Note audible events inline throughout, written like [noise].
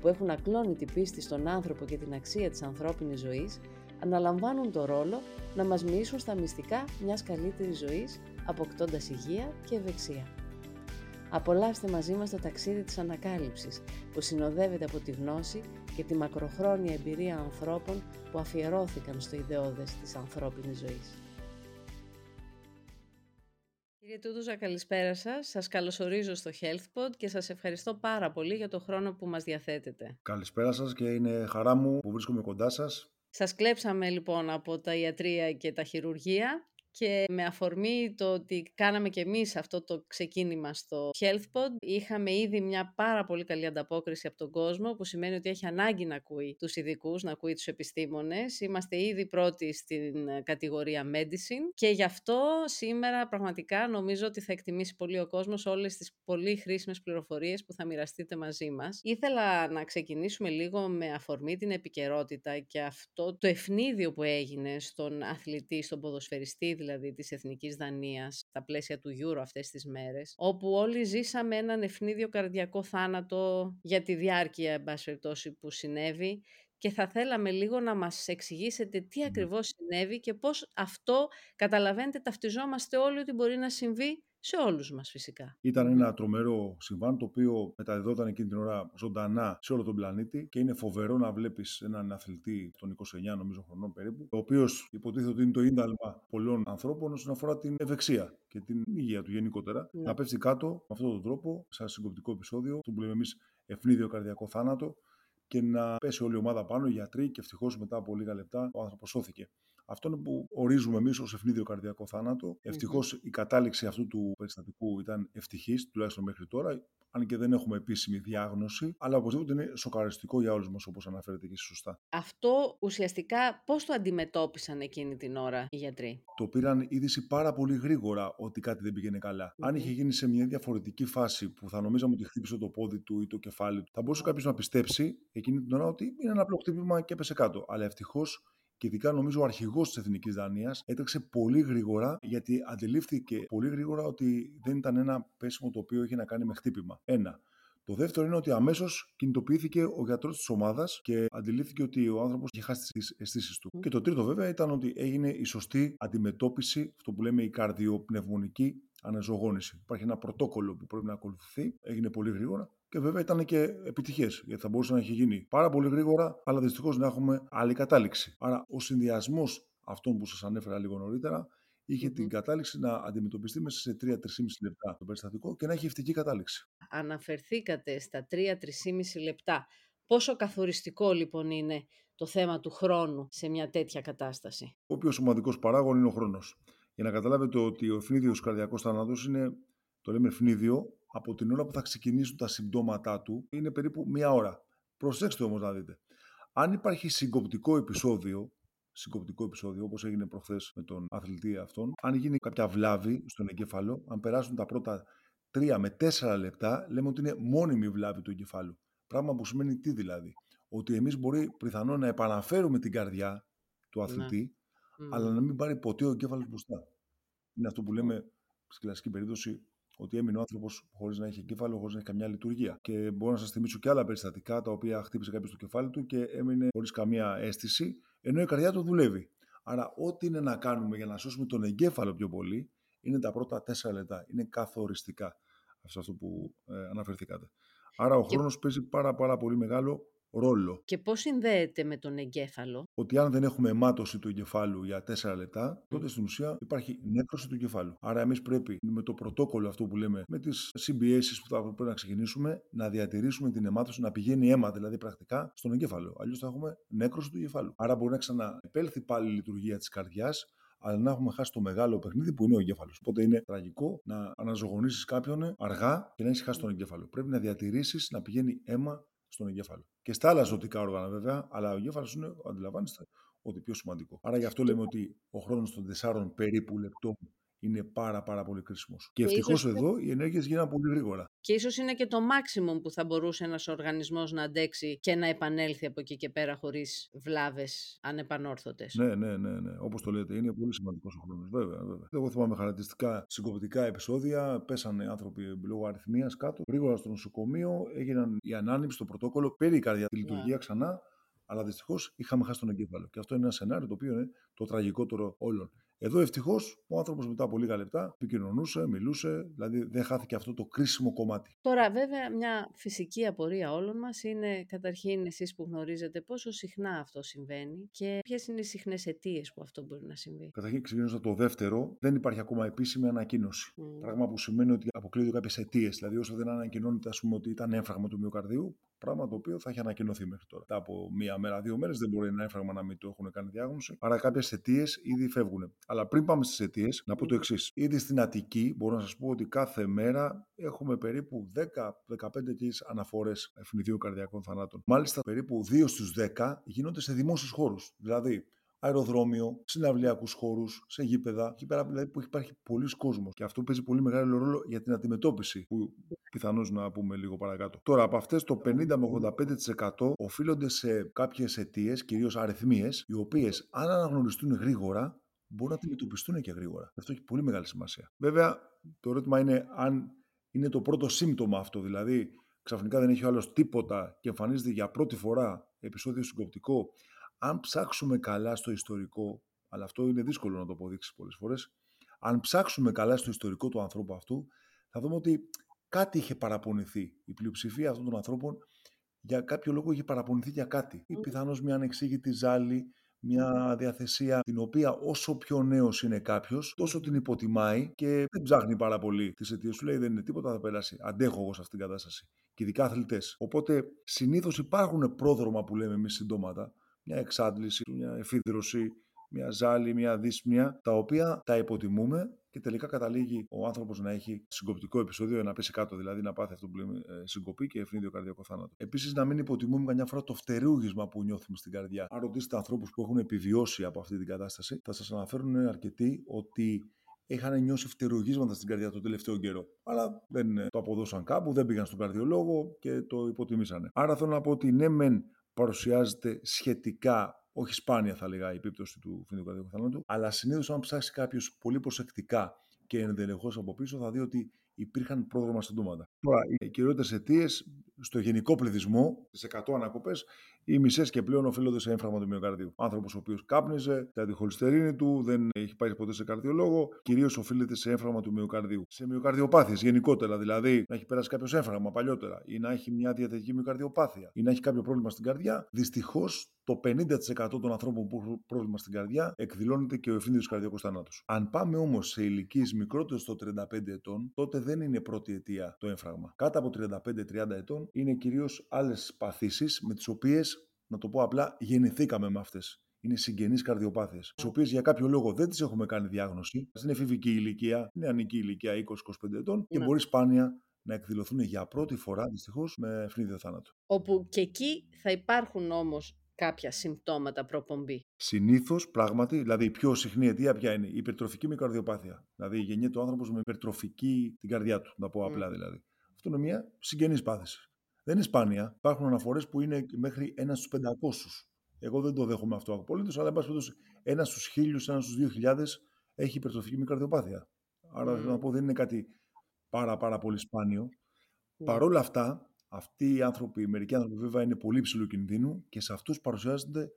που έχουν ακλόνητη πίστη στον άνθρωπο και την αξία της ανθρώπινης ζωής, αναλαμβάνουν το ρόλο να μας μοιήσουν στα μυστικά μιας καλύτερης ζωής, αποκτώντας υγεία και ευεξία. Απολαύστε μαζί μας το ταξίδι της ανακάλυψης, που συνοδεύεται από τη γνώση και τη μακροχρόνια εμπειρία ανθρώπων που αφιερώθηκαν στο ιδεώδες της ανθρώπινης ζωής. Κύριε Τούτουζα, καλησπέρα σας. Σας καλωσορίζω στο HealthPod και σας ευχαριστώ πάρα πολύ για το χρόνο που μας διαθέτετε. Καλησπέρα σας και είναι χαρά μου που βρίσκομαι κοντά σας. Σας κλέψαμε λοιπόν από τα ιατρία και τα χειρουργία και με αφορμή το ότι κάναμε και εμείς αυτό το ξεκίνημα στο HealthPod είχαμε ήδη μια πάρα πολύ καλή ανταπόκριση από τον κόσμο που σημαίνει ότι έχει ανάγκη να ακούει τους ειδικούς, να ακούει τους επιστήμονες. Είμαστε ήδη πρώτοι στην ε, κατηγορία Medicine και γι' αυτό σήμερα πραγματικά νομίζω ότι θα εκτιμήσει πολύ ο κόσμος όλες τις πολύ χρήσιμες πληροφορίες που θα μοιραστείτε μαζί μας. Ήθελα να ξεκινήσουμε λίγο με αφορμή την επικαιρότητα και αυτό το ευνίδιο που έγινε στον αθλητή, στον ποδοσφαιριστή δηλαδή της Εθνικής Δανίας στα πλαίσια του Euro αυτές τις μέρες, όπου όλοι ζήσαμε έναν ευνίδιο καρδιακό θάνατο για τη διάρκεια, εν που συνέβη και θα θέλαμε λίγο να μας εξηγήσετε τι ακριβώς συνέβη και πώς αυτό, καταλαβαίνετε, ταυτιζόμαστε όλοι ότι μπορεί να συμβεί σε όλους μας φυσικά. Ήταν ένα τρομερό συμβάν το οποίο μεταδιδόταν εκείνη την ώρα ζωντανά σε όλο τον πλανήτη και είναι φοβερό να βλέπεις έναν αθλητή των 29 νομίζω χρονών περίπου, ο οποίος υποτίθεται ότι είναι το ίνταλμα πολλών ανθρώπων όσον αφορά την ευεξία και την υγεία του γενικότερα, ναι. να πέφτει κάτω με αυτόν τον τρόπο, σε ένα συγκοπτικό επεισόδιο, το που λέμε εμείς ευνίδιο καρδιακό θάνατο, και να πέσει όλη η ομάδα πάνω, οι γιατροί και ευτυχώς μετά από λίγα λεπτά ο άνθρωπος σώθηκε. Αυτό είναι που ορίζουμε εμείς ως ευνίδιο καρδιακό θάνατο. Ευτυχώς η κατάληξη αυτού του περιστατικού ήταν ευτυχής, τουλάχιστον μέχρι τώρα, αν και δεν έχουμε επίσημη διάγνωση, αλλά οπωσδήποτε είναι σοκαριστικό για όλους μας, όπως αναφέρετε και σωστά. Αυτό ουσιαστικά πώς το αντιμετώπισαν εκείνη την ώρα οι γιατροί; Το πήραν είδηση πάρα πολύ γρήγορα ότι κάτι δεν πήγαινε καλά. Αν είχε γίνει σε μια διαφορετική φάση που θα νομίζαμε ότι χτύπησε το πόδι του ή το κεφάλι του, θα μπορούσε κάποιος να πιστέψει εκείνη την ώρα ότι είναι ένα απλό χτύπημα και έπεσε κάτω. Αλλά ευτυχώς και ειδικά νομίζω ο αρχηγός της Εθνικής Δανίας έτρεξε πολύ γρήγορα γιατί αντιλήφθηκε πολύ γρήγορα ότι δεν ήταν ένα πέσιμο το οποίο είχε να κάνει με χτύπημα. Ένα. Το δεύτερο είναι ότι αμέσως κινητοποιήθηκε ο γιατρός της ομάδας και αντιλήφθηκε ότι ο άνθρωπος είχε χάσει τις αισθήσεις του. Και το τρίτο, βέβαια, ήταν ότι έγινε η σωστή αντιμετώπιση, αυτό που λέμε η καρδιοπνευμονική αναζωογόνηση. Υπάρχει ένα πρωτόκολλο που πρέπει να ακολουθηθεί. Έγινε πολύ γρήγορα και βέβαια ήταν και επιτυχίες, γιατί θα μπορούσε να έχει γίνει πάρα πολύ γρήγορα, αλλά δυστυχώς να έχουμε άλλη κατάληξη. Άρα, ο συνδυασμός αυτών που σας ανέφερα λίγο νωρίτερα είχε την κατάληξη να αντιμετωπιστεί μέσα σε 3-3,5 λεπτά το περιστατικό και να έχει ευτική κατάληξη. Αναφερθήκατε στα 3-3,5 λεπτά. Πόσο καθοριστικό λοιπόν είναι το θέμα του χρόνου σε μια τέτοια κατάσταση; Ο πιο σημαντικός παράγον είναι ο χρόνος. Για να καταλάβετε ότι ο ευνίδιο καρδιακός θάνατος είναι, το λέμε ευνίδιο, από την ώρα που θα ξεκινήσουν τα συμπτώματά του είναι περίπου μία ώρα. Προσέξτε όμως να δείτε. Αν υπάρχει συγκοπτικό επεισόδιο, συγκοπτικό επεισόδιο όπως έγινε προχθές με τον αθλητή αυτόν, αν γίνει κάποια βλάβη στον εγκέφαλο, αν περάσουν τα πρώτα 3 με 4 λεπτά, λέμε ότι είναι μόνιμη βλάβη του εγκεφάλου. Πράγμα που σημαίνει τι δηλαδή; Ότι εμείς μπορεί πιθανόν να επαναφέρουμε την καρδιά του αθλητή, ναι. αλλά να μην πάρει ποτέ ο εγκέφαλος μπροστά. Είναι αυτό που λέμε στην κλασική περίπτωση ότι έμεινε ο άνθρωπος χωρίς να έχει εγκέφαλο, χωρίς να έχει καμιά λειτουργία. Και μπορώ να σας θυμίσω και άλλα περιστατικά τα οποία χτύπησε κάποιος το κεφάλι του και έμεινε χωρίς καμία αίσθηση, ενώ η καρδιά του δουλεύει. Άρα, ό,τι είναι να κάνουμε για να σώσουμε τον εγκέφαλο πιο πολύ, είναι τα πρώτα τέσσερα λεπτά. Είναι καθοριστικά αυτό που ε, αναφερθήκατε. Άρα, ο και... χρόνος παίζει πάρα, πάρα πολύ μεγάλο ρόλο. Και πώς συνδέεται με τον εγκέφαλο; Ότι αν δεν έχουμε αιμάτωση του εγκεφάλου για 4 λεπτά, τότε στην ουσία υπάρχει νέκρωση του εγκεφάλου. Άρα εμείς πρέπει με το πρωτόκολλο αυτό που λέμε, με τις CBS που θα πρέπει να ξεκινήσουμε, να διατηρήσουμε την αιμάτωση, να πηγαίνει αίμα δηλαδή πρακτικά στον εγκέφαλο. Αλλιώς θα έχουμε νέκρωση του εγκεφάλου. Άρα μπορεί να ξαναεπέλθει πάλι η λειτουργία της καρδιάς, αλλά να έχουμε χάσει το μεγάλο παιχνίδι που είναι ο εγκέφαλος. Οπότε είναι τραγικό να αναζωογονήσεις κάποιον αργά και να έχεις χάσει τον εγκέφαλο. Πρέπει να διατηρήσεις να πηγαίνει αίμα στον εγκέφαλο. Και στα άλλα ζωτικά όργανα βέβαια, αλλά ο εγκέφαλος είναι, αντιλαμβάνεστε, ότι πιο σημαντικό. Άρα γι' αυτό λέμε ότι ο χρόνος των 4 περίπου λεπτών είναι πάρα πάρα πολύ κρίσιμος. Και ευτυχώς εδώ οι ενέργειες γίνανε πολύ γρήγορα. Και ίσως είναι και το maximum που θα μπορούσε ένας οργανισμός να αντέξει και να επανέλθει από εκεί και πέρα χωρίς βλάβες ανεπανόρθωτες. Ναι, ναι, ναι, ναι. Όπως το λέτε, είναι πολύ σημαντικός ο χρόνος. Βέβαια, βέβαια. Εγώ θυμάμαι χαρακτηριστικά συγκοπητικά επεισόδια. Πέσανε άνθρωποι λόγω αριθμίας κάτω. Γρήγορα στο νοσοκομείο έγιναν η ανάνυψη, το πρωτόκολλο. Πήρε η καρδιά τη λειτουργία yeah. ξανά. Αλλά δυστυχώς είχαμε χάσει τον εγκέφαλο. Και αυτό είναι ένα σενάριο το οποίο είναι το τραγικότερο όλων. Εδώ ευτυχώς ο άνθρωπος μετά από λίγα λεπτά επικοινωνούσε, μιλούσε, δηλαδή δεν χάθηκε αυτό το κρίσιμο κομμάτι. Τώρα, βέβαια, μια φυσική απορία όλων μας είναι καταρχήν εσείς που γνωρίζετε πόσο συχνά αυτό συμβαίνει και ποιες είναι οι συχνές αιτίες που αυτό μπορεί να συμβεί. Καταρχήν, ξεκινώντας το δεύτερο, δεν υπάρχει ακόμα επίσημη ανακοίνωση. Mm. Πράγμα που σημαίνει ότι αποκλείονται κάποιες αιτίες. Δηλαδή, όσο δεν ανακοινώνεται, ας πούμε, ότι ήταν έμφραγμα του μυοκαρδίου, Πράγμα το οποίο θα έχει ανακοινωθεί μέχρι τώρα. Μετά από μία μέρα, δύο μέρες δεν μπορεί ένα έφραγμα να μην το έχουν κάνει διάγνωση. Άρα κάποιες αιτίες ήδη φεύγουν. Αλλά πριν πάμε στις αιτίες, να πω το εξής. Ήδη στην Αττική μπορώ να σας πω ότι κάθε μέρα έχουμε περίπου 10-15 τέτοιε αναφορές ευνηδίου καρδιακών θανάτων. Μάλιστα, περίπου 2 στους 10 γίνονται σε δημόσιους χώρους. Δηλαδή, αεροδρόμιο, συναυλιακούς χώρους, σε γήπεδα, εκεί πέρα δηλαδή που υπάρχει πολλοί κόσμος. Και αυτό παίζει πολύ μεγάλο ρόλο για την αντιμετώπιση, που πιθανώς να πούμε λίγο παρακάτω. Τώρα, από αυτές το 50 με 85% οφείλονται σε κάποιες αιτίες, κυρίως αριθμίες, οι οποίες αν αναγνωριστούν γρήγορα, μπορούν να αντιμετωπιστούν και γρήγορα. Αυτό έχει πολύ μεγάλη σημασία. Βέβαια, το ερώτημα είναι αν είναι το πρώτο σύμπτωμα αυτό, δηλαδή ξαφνικά δεν έχει ο άλλος τίποτα και εμφανίζεται για πρώτη φορά επεισόδιο συγκοπτικό αν ψάξουμε καλά στο ιστορικό, αλλά αυτό είναι δύσκολο να το αποδείξεις πολλές φορές, αν ψάξουμε καλά στο ιστορικό του ανθρώπου αυτού, θα δούμε ότι κάτι είχε παραπονηθεί. Η πλειοψηφία αυτών των ανθρώπων για κάποιο λόγο είχε παραπονηθεί για κάτι. Ή πιθανώς μια ανεξήγητη ζάλη, μια διαθεσία την οποία όσο πιο νέος είναι κάποιος, τόσο την υποτιμάει και δεν ψάχνει πάρα πολύ τις αιτίες σου. Λέει δεν είναι τίποτα, θα περάσει. Αντέχω εγώ σε αυτήν την κατάσταση. Και ειδικά αθλητές. Οπότε συνήθως υπάρχουν πρόδρομα που λέμε εμείς συντόματα, μια εξάντληση, μια εφίδρωση, μια ζάλη, μια δύσπνοια, τα οποία τα υποτιμούμε και τελικά καταλήγει ο άνθρωπος να έχει συγκοπτικό επεισόδιο, να πέσει κάτω δηλαδή, να πάθει αυτό που λέμε ε, συγκοπή και ευνίδιο καρδιακό θάνατο. Επίσης, να μην υποτιμούμε καμιά φορά το φτερούγισμα που νιώθουμε στην καρδιά. Αν ρωτήσετε ανθρώπους που έχουν επιβιώσει από αυτή την κατάσταση, θα σας αναφέρουν αρκετοί ότι είχαν νιώσει φτερουγίσματα στην καρδιά το τελευταίο καιρό. Αλλά δεν ε, το αποδώσαν κάπου, δεν πήγαν στον καρδιολόγο και το υποτιμήσανε. Άρα θέλω να πω ότι ναι, μεν παρουσιάζεται σχετικά, όχι σπάνια θα λέγα, η επίπτωση του φοινικού θανάτου, αλλά συνήθως αν ψάξει κάποιος πολύ προσεκτικά και ενδελεχώς από πίσω, θα δει ότι υπήρχαν πρόδρομα συντόματα. Τώρα, οι κυριότερες αιτίες στο γενικό πληθυσμό, τις 100 ανακοπές, οι μισές και πλέον οφείλονται σε έμφραγμα του μυοκαρδίου. Άνθρωπος ο οποίος κάπνιζε, τα διχολυστερίνη του, δεν έχει πάει ποτέ σε καρδιολόγο, κυρίως οφείλεται σε έμφραγμα του μυοκαρδίου. Σε μυοκαρδιοπάθειες γενικότερα, δηλαδή να έχει περάσει κάποιος έμφραγμα παλιότερα ή να έχει μια διατετική μυοκαρδιοπάθεια ή να έχει κάποιο πρόβλημα στην καρδιά, δυστυχώς το 50% των ανθρώπων που έχουν πρόβλημα στην καρδιά εκδηλώνεται και ο ευθύνης καρδιακό θανάτου. Αν πάμε όμως σε ηλικίες μικρότερες στο 35 ετών, τότε δεν είναι πρώτη αιτία το έμφραγμα. Κάτω από 35-30 ετών είναι κυρίως άλλες παθήσεις με τις οποίες, να το πω απλά, γεννηθήκαμε με αυτές. Είναι συγγενείς καρδιοπάθειες, τις οποίες για κάποιο λόγο δεν τις έχουμε κάνει διάγνωση στην εφηβική ηλικία, νεανική ηλικία 20-25 ετών και ναι. μπορεί σπάνια να εκδηλωθούν για πρώτη φορά δυστυχώς με ευνίδιο θάνατο. Όπου και εκεί θα υπάρχουν όμως κάποια συμπτώματα προπομπή. Συνήθως, πράγματι, δηλαδή η πιο συχνή αιτία ποια είναι η υπερτροφική μικαρδιοπάθεια. Δηλαδή γεννιέται ο άνθρωπος με υπερτροφική την καρδιά του, να πω απλά δηλαδή. Αυτό είναι μια συγγενή πάθηση. Δεν είναι σπάνια. Υπάρχουν αναφορές που είναι μέχρι ένας στους 500. Εγώ δεν το δέχομαι αυτό απολύτως, αλλά εν πάση περιπτώσει, ένας στους χίλιους, ένας στους δύο χιλιάδες έχει υπερτροφική μικαρδιοπάθεια. Άρα mm. να πω δεν είναι κάτι πάρα, πάρα πολύ σπάνιο. Mm. Παρ' όλα αυτά, αυτοί οι άνθρωποι, οι μερικοί άνθρωποι βέβαια είναι πολύ υψηλού κινδύνου και σε αυτούς παρουσιάζεται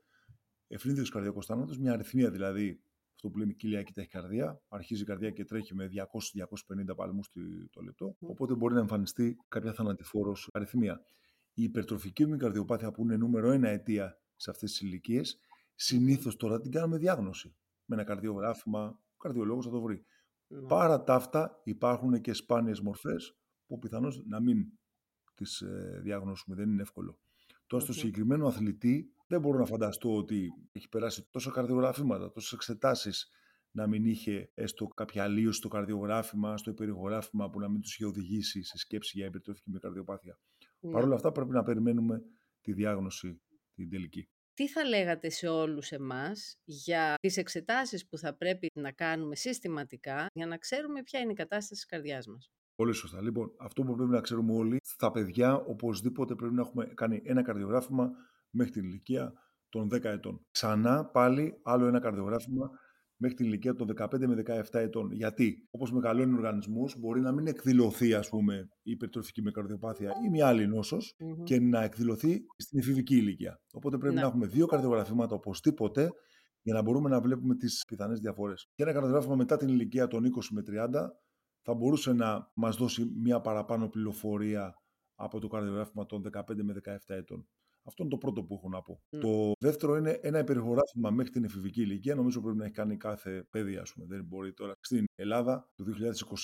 ευνίδιο καρδιακό θάνατο, μια αριθμία δηλαδή, αυτό που λέμε κοιλιακή ταχυκαρδία. Αρχίζει η καρδιά και τρέχει με 200-250 παλμούς το λεπτό. Οπότε μπορεί να εμφανιστεί κάποια θανατηφόρος αριθμία. Η υπερτροφική μικαρδιοπάθεια που είναι νούμερο ένα αιτία σε αυτές τις ηλικίες, συνήθως τώρα την κάνουμε διάγνωση. Με ένα καρδιογράφημα, ο καρδιολόγος θα το βρει. Ναι. Παρά τα αυτά, υπάρχουν και σπάνιες μορφές που πιθανώς να μην τις ε, διάγνωσουμε. Δεν είναι εύκολο. Τώρα, στο συγκεκριμένο αθλητή, δεν μπορώ να φανταστώ ότι έχει περάσει τόσο καρδιογραφήματα, τόσες εξετάσεις, να μην είχε έστω κάποια αλλίωση στο καρδιογράφημα, στο υπερηγογράφημα που να μην τους είχε οδηγήσει σε σκέψη για υπερτροφική με καρδιοπάθεια. Ναι. Παρ' όλα αυτά πρέπει να περιμένουμε τη διάγνωση την τελική. Τι θα λέγατε σε όλους εμάς για τις εξετάσεις που θα πρέπει να κάνουμε συστηματικά για να ξέρουμε ποια είναι η κατάσταση της καρδιάς μας; Πολύ σωστά. Λοιπόν, αυτό που πρέπει να ξέρουμε όλοι, στα παιδιά οπωσδήποτε πρέπει να έχουμε κάνει ένα καρδιογράφημα μέχρι την ηλικία των 10 ετών. Ξανά πάλι άλλο ένα καρδιογράφημα μέχρι την ηλικία των 15 με 17 ετών. Γιατί, όπως μεγαλώνει ο οργανισμό, μπορεί να μην εκδηλωθεί, ας πούμε, η υπερτροφική με καρδιοπάθεια ή μια άλλη και να εκδηλωθεί στην εφηβική ηλικία. Οπότε πρέπει να, να έχουμε δύο καρδιογραφήματα οπωσδήποτε για να μπορούμε να βλέπουμε τις πιθανές διαφορές. Και ένα καρδιογράφημα μετά την ηλικία των 20 με 30 θα μπορούσε να μας δώσει μια παραπάνω πληροφορία από το καρδιογράφημα των 15 με 17 ετών. Αυτό είναι το πρώτο που έχω να πω. Το δεύτερο είναι ένα υπερχογράφημα μέχρι την εφηβική ηλικία. Νομίζω πρέπει να έχει κάνει κάθε παιδί, ας πούμε. Δεν μπορεί τώρα στην Ελλάδα το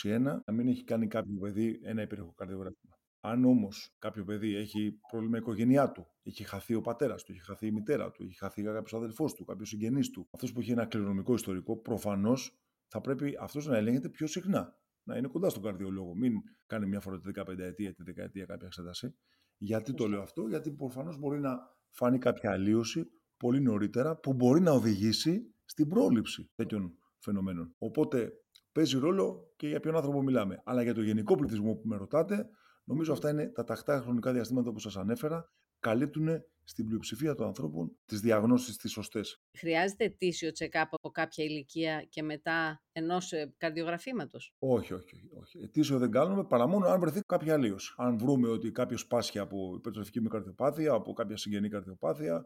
2021 να μην έχει κάνει κάποιο παιδί ένα υπερχοκαρδιογράφημα. Αν όμως κάποιο παιδί έχει πρόβλημα οικογένειά του, έχει χαθεί ο πατέρας του, έχει χαθεί η μητέρα του, έχει χαθεί κάποιος αδελφός του, κάποιος συγγενής του, αυτός που έχει ένα κληρονομικό ιστορικό, προφανώς θα πρέπει αυτός να ελέγχεται πιο συχνά. Να είναι κοντά στον καρδιολόγο. Μην κάνει μια φορά τη 15 ετία, τη δεκαετία κάποια εξέταση. Γιατί το λέω αυτό, Γιατί προφανώς μπορεί να φανεί κάποια αλλίωση πολύ νωρίτερα που μπορεί να οδηγήσει στην πρόληψη τέτοιων φαινομένων. Οπότε παίζει ρόλο και για ποιον άνθρωπο μιλάμε. Αλλά για το γενικό πληθυσμό που με ρωτάτε, νομίζω αυτά είναι τα τακτά χρονικά διαστήματα που σας ανέφερα, καλύπτουν στην πλειοψηφία των ανθρώπων τις διαγνώσεις τις σωστές. Χρειάζεται ετήσιο check-up από κάποια ηλικία και μετά ενός ε, καρδιογραφήματος; Όχι, όχι, όχι. Ετήσιο δεν κάνουμε παρά μόνο αν βρεθεί κάποια αλλίωση. Αν βρούμε ότι κάποιος πάσχει από υπερτροφική μικαρδιοπάθεια, από κάποια συγγενή καρδιοπάθεια,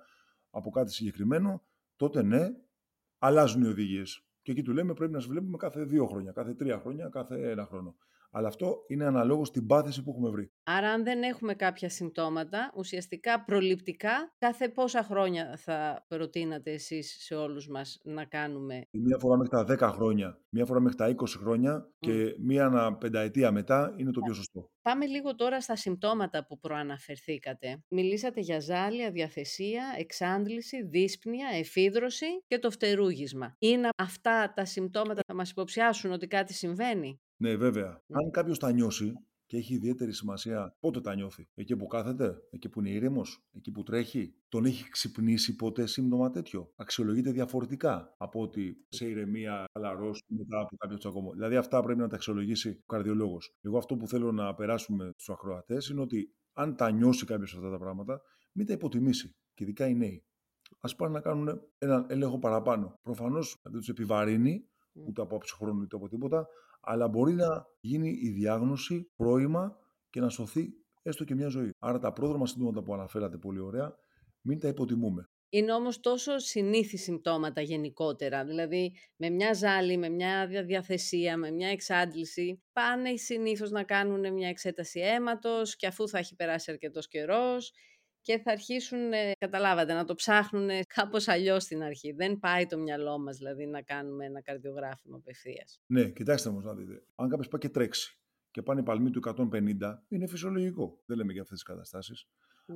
από κάτι συγκεκριμένο, τότε ναι, αλλάζουν οι οδηγίες. Και εκεί του λέμε πρέπει να σε βλέπουμε κάθε δύο χρόνια, κάθε τρία χρόνια, κάθε ένα χρόνο. Αλλά αυτό είναι αναλόγως στην πάθηση που έχουμε βρει. Άρα αν δεν έχουμε κάποια συμπτώματα, ουσιαστικά προληπτικά, κάθε πόσα χρόνια θα προτείνατε εσείς σε όλους μας να κάνουμε; Μία φορά μέχρι τα 10 χρόνια, μία φορά μέχρι τα 20 χρόνια και μία πενταετία μετά είναι το πιο σωστό. Πάμε λίγο τώρα στα συμπτώματα που προαναφερθήκατε. Μιλήσατε για ζάλια, διαθεσία, εξάντληση, δύσπνοια, εφίδρωση και το φτερούγισμα. Είναι αυτά τα συμπτώματα που θα μας υποψιάσουν ότι κάτι συμβαίνει; Ναι, βέβαια. Ναι. Αν κάποιος τα νιώσει και έχει ιδιαίτερη σημασία πότε τα νιώθει; Εκεί που κάθεται, εκεί που είναι ήρεμος, εκεί που τρέχει. Τον έχει ξυπνήσει ποτέ σύμπτωμα τέτοιο; Αξιολογείται διαφορετικά από ότι σε ηρεμία, χαλαρό μετά από κάποιο τσακωμό. Δηλαδή αυτά πρέπει να τα αξιολογήσει ο καρδιολόγος. Εγώ αυτό που θέλω να περάσουμε στους ακροατές είναι ότι αν τα νιώσει κάποιος αυτά τα πράγματα, μην τα υποτιμήσει. Και ειδικά οι νέοι. Α πάνε να κάνουν έναν έλεγχο παραπάνω. Προφανώς δεν τους επιβαρύνει, ούτε από άψη χρόνου ούτε από τίποτα, αλλά μπορεί να γίνει η διάγνωση πρώιμα και να σωθεί έστω και μια ζωή. Άρα τα πρόδρομα συμπτώματα που αναφέρατε πολύ ωραία, μην τα υποτιμούμε. Είναι όμως τόσο συνήθι συμπτώματα γενικότερα, δηλαδή με μια ζάλη, με μια διαθεσία, με μια εξάντληση, πάνε συνήθως να κάνουν μια εξέταση αίματος και αφού θα έχει περάσει αρκετός καιρός και θα αρχίσουν, ε, καταλάβατε, να το ψάχνουν [laughs] κάπως αλλιώς στην αρχή. Δεν πάει το μυαλό μας, δηλαδή, να κάνουμε ένα καρδιογράφημα απευθείας. Ναι, κοιτάξτε όμως να δείτε. Αν κάποιος πάει και τρέξει και πάνε παλμοί του 150, είναι φυσιολογικό. Δεν λέμε για αυτές τις καταστασεις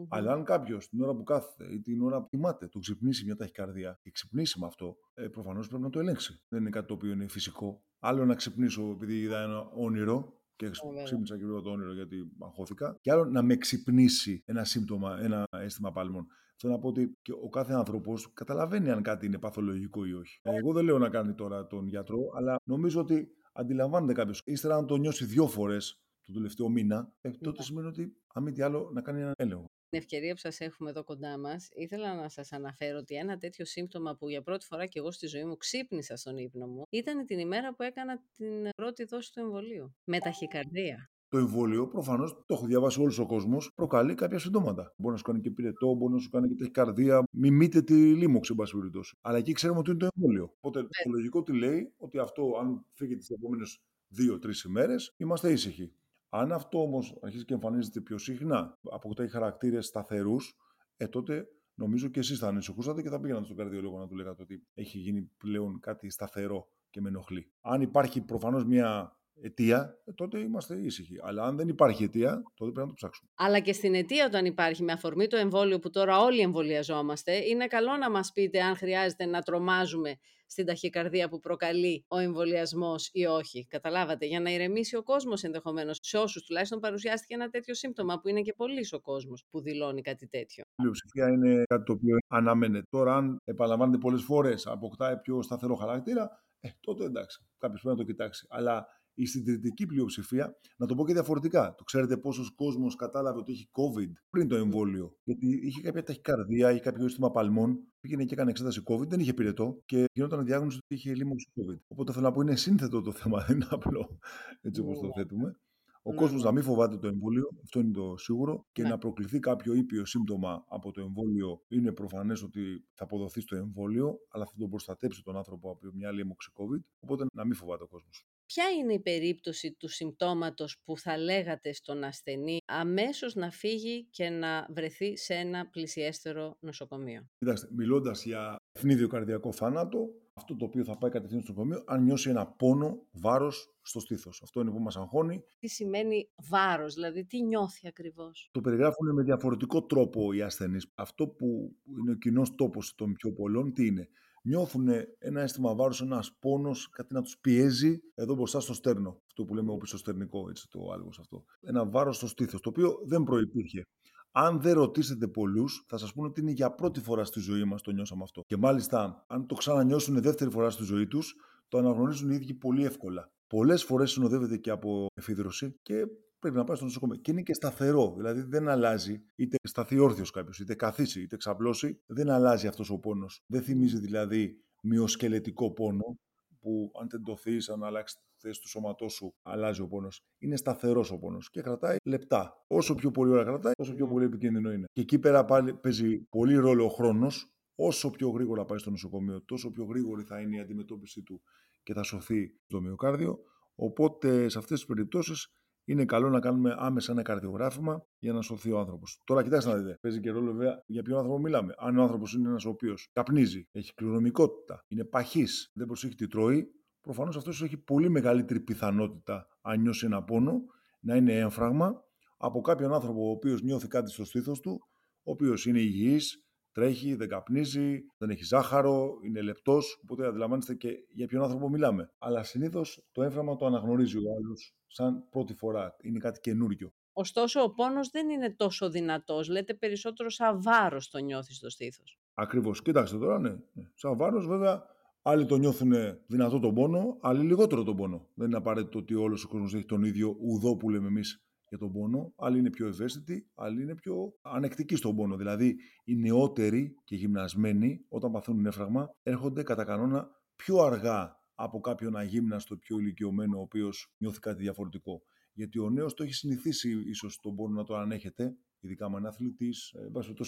Αλλά αν κάποιος την ώρα που κάθεται ή την ώρα που κοιμάται, του ξυπνήσει μια ταχυκαρδία και ξυπνήσει με αυτό, ε, προφανώς πρέπει να το ελέγξει. Δεν είναι κάτι το οποίο είναι φυσικό. Άλλο να ξυπνήσω επειδή είδα ένα όνειρο και ξύπνησα και το όνειρο γιατί αγχώθηκα. Και άλλο να με ξυπνήσει ένα σύμπτωμα, ένα αίσθημα πάλμων. Θέλω να πω ότι και ο κάθε άνθρωπος καταλαβαίνει αν κάτι είναι παθολογικό ή όχι. Εγώ δεν λέω να κάνει τώρα τον γιατρό, αλλά νομίζω ότι αντιλαμβάνεται κάποιος. Ύστερα, αν το νιώσει δύο φορές το τελευταίο μήνα, ε, τότε σημαίνει ότι, αν μη τι άλλο, να κάνει ένα έλεγχο την ευκαιρία που σας έχουμε εδώ κοντά μας, ήθελα να σας αναφέρω ότι ένα τέτοιο σύμπτωμα που για πρώτη φορά και εγώ στη ζωή μου ξύπνησα στον ύπνο μου, ήταν την ημέρα που έκανα την πρώτη δόση του εμβολίου, με ταχυκαρδία. Το εμβόλιο, προφανώς, το έχω διαβάσει όλος ο κόσμος, προκαλεί κάποια συμπτώματα. Μπορεί να σου κάνει και πυρετό, μπορεί να σου κάνει και ταχυκαρδία, μιμείται τη λίμωξη, εν πάση περιπτώσει. Αλλά εκεί ξέρουμε ότι είναι το εμβόλιο. Οπότε ναι. το λογικό τι λέει, ότι αυτό, αν φύγει τις επόμενες δύο-τρεις ημέρες, είμαστε ήσυχοι. Αν αυτό όμως αρχίσει και εμφανίζεται πιο συχνά, αποκτάει χαρακτήρες σταθερούς, ε, τότε νομίζω και εσείς θα ανησυχούσατε και θα πήγαινατε στον καρδιολόγο να του λέγατε ότι έχει γίνει πλέον κάτι σταθερό και με ενοχλεί. Αν υπάρχει προφανώς μια αιτία, ε, τότε είμαστε ήσυχοι. Αλλά αν δεν υπάρχει αιτία, τότε πρέπει να το ψάξουμε. Αλλά και στην αιτία, όταν υπάρχει με αφορμή το εμβόλιο που τώρα όλοι εμβολιαζόμαστε, είναι καλό να μας πείτε αν χρειάζεται να τρομάζουμε στην ταχυκαρδία που προκαλεί ο εμβολιασμός ή όχι. Καταλάβατε, για να ηρεμήσει ο κόσμος ενδεχομένως. Σε όσους τουλάχιστον παρουσιάστηκε ένα τέτοιο σύμπτωμα, που είναι και πολύ ο κόσμος που δηλώνει κάτι τέτοιο. Η πλειοψηφία είναι κάτι το οποίο αναμένεται. Τώρα, αν επαναλαμβάνεται πολλές φορές, αποκτάει πιο σταθερό χαρακτήρα, ε, τότε εντάξει, κάποιος πρέπει να το κοιτάξει. Αλλά η συντηρητική πλειοψηφία, να το πω και διαφορετικά. Το ξέρετε πόσος κόσμος κατάλαβε ότι έχει COVID πριν το εμβόλιο. Γιατί είχε κάποια ταχυκαρδία, είχε κάποιο αίσθημα παλμών, πήγαινε και έκανε εξέταση COVID, δεν είχε πυρετό και γινόταν διάγνωση ότι είχε λίμωξη COVID. Οπότε θέλω να πω είναι σύνθετο το θέμα, [laughs] δεν είναι απλό έτσι όπως το θέτουμε. Ο ναι. κόσμος να μην φοβάται το εμβόλιο, αυτό είναι το σίγουρο, και ναι. να προκληθεί κάποιο ήπιο σύμπτωμα από το εμβόλιο είναι προφανές ότι θα αποδοθεί στο εμβόλιο, αλλά θα τον προστατέψει τον άνθρωπο από μια λίμωξη COVID. Οπότε να μην φοβάται ο κόσμος. Ποια είναι η περίπτωση του συμπτώματος που θα λέγατε στον ασθενή αμέσως να φύγει και να βρεθεί σε ένα πλησιέστερο νοσοκομείο; Κοιτάξτε, μιλώντας για ευνίδιο καρδιακό θάνατο, αυτό το οποίο θα πάει κατευθείαν στο νοσοκομείο, αν νιώσει ένα πόνο, βάρος στο στήθος. Αυτό είναι που μας αγχώνει. Τι σημαίνει βάρος, δηλαδή τι νιώθει ακριβώς; Το περιγράφουν με διαφορετικό τρόπο οι ασθενείς. Αυτό που είναι ο κοινός τόπος των πιο πολλών, τι είναι; Νιώθουν ένα αίσθημα βάρους, ένας πόνος, κάτι να τους πιέζει εδώ μπροστά στο στέρνο. Αυτό που λέμε ο στερνικό, έτσι το άλγο αυτό. Ένα βάρος στο στήθος, το οποίο δεν προϋπήρχε. Αν δεν ρωτήσετε πολλούς, θα σας πούνε ότι είναι για πρώτη φορά στη ζωή μας το νιώσαμε αυτό. Και μάλιστα, αν το ξανανιώσουν δεύτερη φορά στη ζωή τους, το αναγνωρίζουν οι ίδιοι πολύ εύκολα. Πολλές φορές συνοδεύεται και από εφίδρωση και πρέπει να πάει στο νοσοκομείο. Και είναι και σταθερό, δηλαδή δεν αλλάζει, είτε σταθεί όρθιος κάποιος, είτε καθίσει, είτε ξαπλώσει, δεν αλλάζει αυτός ο πόνος. Δεν θυμίζει δηλαδή μειοσκελετικό πόνο, που αν τεντωθεί, αν αλλάξεις τη θέση του σώματός σου, αλλάζει ο πόνος. Είναι σταθερός ο πόνος και κρατάει λεπτά. Όσο πιο πολύ ώρα κρατάει, όσο πιο πολύ επικίνδυνο είναι. Και εκεί πέρα πάλι παίζει πολύ ρόλο ο χρόνος. Όσο πιο γρήγορα πάει στο νοσοκομείο, τόσο πιο γρήγορη θα είναι η αντιμετώπιση του και θα σωθεί το μυοκάρδιο. Οπότε σε αυτές τις περιπτώσεις είναι καλό να κάνουμε άμεσα ένα καρδιογράφημα για να σωθεί ο άνθρωπος. Τώρα, κοιτάξτε να δείτε. Παίζει και ρόλο βέβαια για ποιον άνθρωπο μιλάμε. Αν ο άνθρωπος είναι ένας ο οποίος καπνίζει, έχει κληρονομικότητα, είναι παχή, δεν προσέχει τι τρώει, προφανώς αυτός έχει πολύ μεγαλύτερη πιθανότητα, αν νιώσει ένα πόνο, να είναι έμφραγμα από κάποιον άνθρωπο ο οποίος νιώθει κάτι στο στήθος του, ο οποίος είναι υγιής, τρέχει, δεν καπνίζει, δεν έχει ζάχαρο, είναι λεπτός. Οπότε αντιλαμβάνεστε και για ποιον άνθρωπο μιλάμε. Αλλά συνήθως το έμφραμα το αναγνωρίζει ο άλλος σαν πρώτη φορά. Είναι κάτι καινούριο. Ωστόσο, ο πόνος δεν είναι τόσο δυνατός. Λέτε περισσότερο σαν βάρος το νιώθεις στο στήθος. Ακριβώς. Κοιτάξτε τώρα, ναι. ναι. Σαν βάρος, βέβαια, άλλοι το νιώθουν δυνατό τον πόνο, άλλοι λιγότερο τον πόνο. Δεν είναι απαραίτητο ότι όλος ο κόσμος έχει τον ίδιο ουδό που λέμε εμείς για τον πόνο. Άλλοι είναι πιο ευαίσθητοι, άλλοι είναι πιο ανεκτικοί στον πόνο. Δηλαδή, οι νεότεροι και γυμνασμένοι, όταν παθαίνουν έφραγμα, έρχονται κατά κανόνα πιο αργά από κάποιον αγύμναστο πιο ηλικιωμένο, ο οποίος νιώθει κάτι διαφορετικό. Γιατί ο νέος το έχει συνηθίσει ίσως τον πόνο να το ανέχεται, ειδικά αν είναι αθλητής,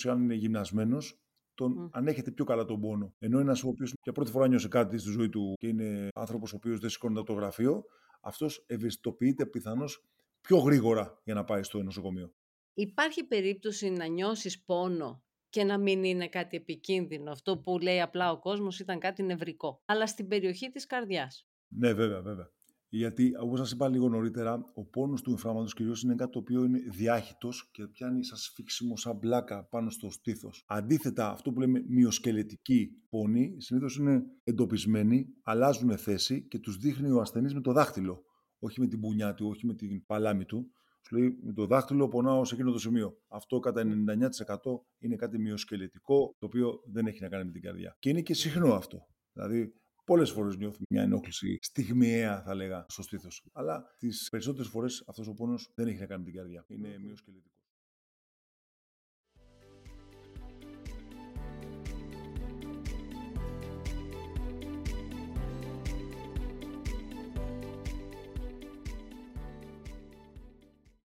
ε, αν είναι γυμνασμένος, τον mm. ανέχεται πιο καλά τον πόνο. Ενώ ένας ο οποίος για πρώτη φορά νιώσε κάτι στη ζωή του και είναι άνθρωπος ο οποίος δεν σηκώνεται το γραφείο, αυτός ευαισθητοποιείται πιθανώς πιο γρήγορα για να πάει στο νοσοκομείο. Υπάρχει περίπτωση να νιώσεις πόνο και να μην είναι κάτι επικίνδυνο. Αυτό που λέει απλά ο κόσμος ήταν κάτι νευρικό. Αλλά στην περιοχή της καρδιάς. Ναι, βέβαια, βέβαια. Γιατί, όπως σας είπα λίγο νωρίτερα, ο πόνος του εμφράματος κυρίως είναι κάτι το οποίο είναι διάχυτος και πιάνει σαν σφίξιμο, σαν μπλάκα πάνω στο στήθος. Αντίθετα, αυτό που λέμε μειοσκελετική πόνη, συνήθως είναι εντοπισμένοι, αλλάζουν θέση και τους δείχνει ο ασθενής με το δάχτυλο όχι με την πουνιά του, όχι με την παλάμη του. Σου λέει με το δάχτυλο πονάω σε εκείνο το σημείο. Αυτό κατά 99% είναι κάτι μειοσκελετικό, το οποίο δεν έχει να κάνει με την καρδιά. Και είναι και συχνό αυτό. Δηλαδή, πολλές φορές νιώθουμε μια ενόχληση στιγμιαία, θα λέγα, στο στήθος. Αλλά τις περισσότερες φορές αυτός ο πόνος δεν έχει να κάνει με την καρδιά. Είναι μειοσκελετικό.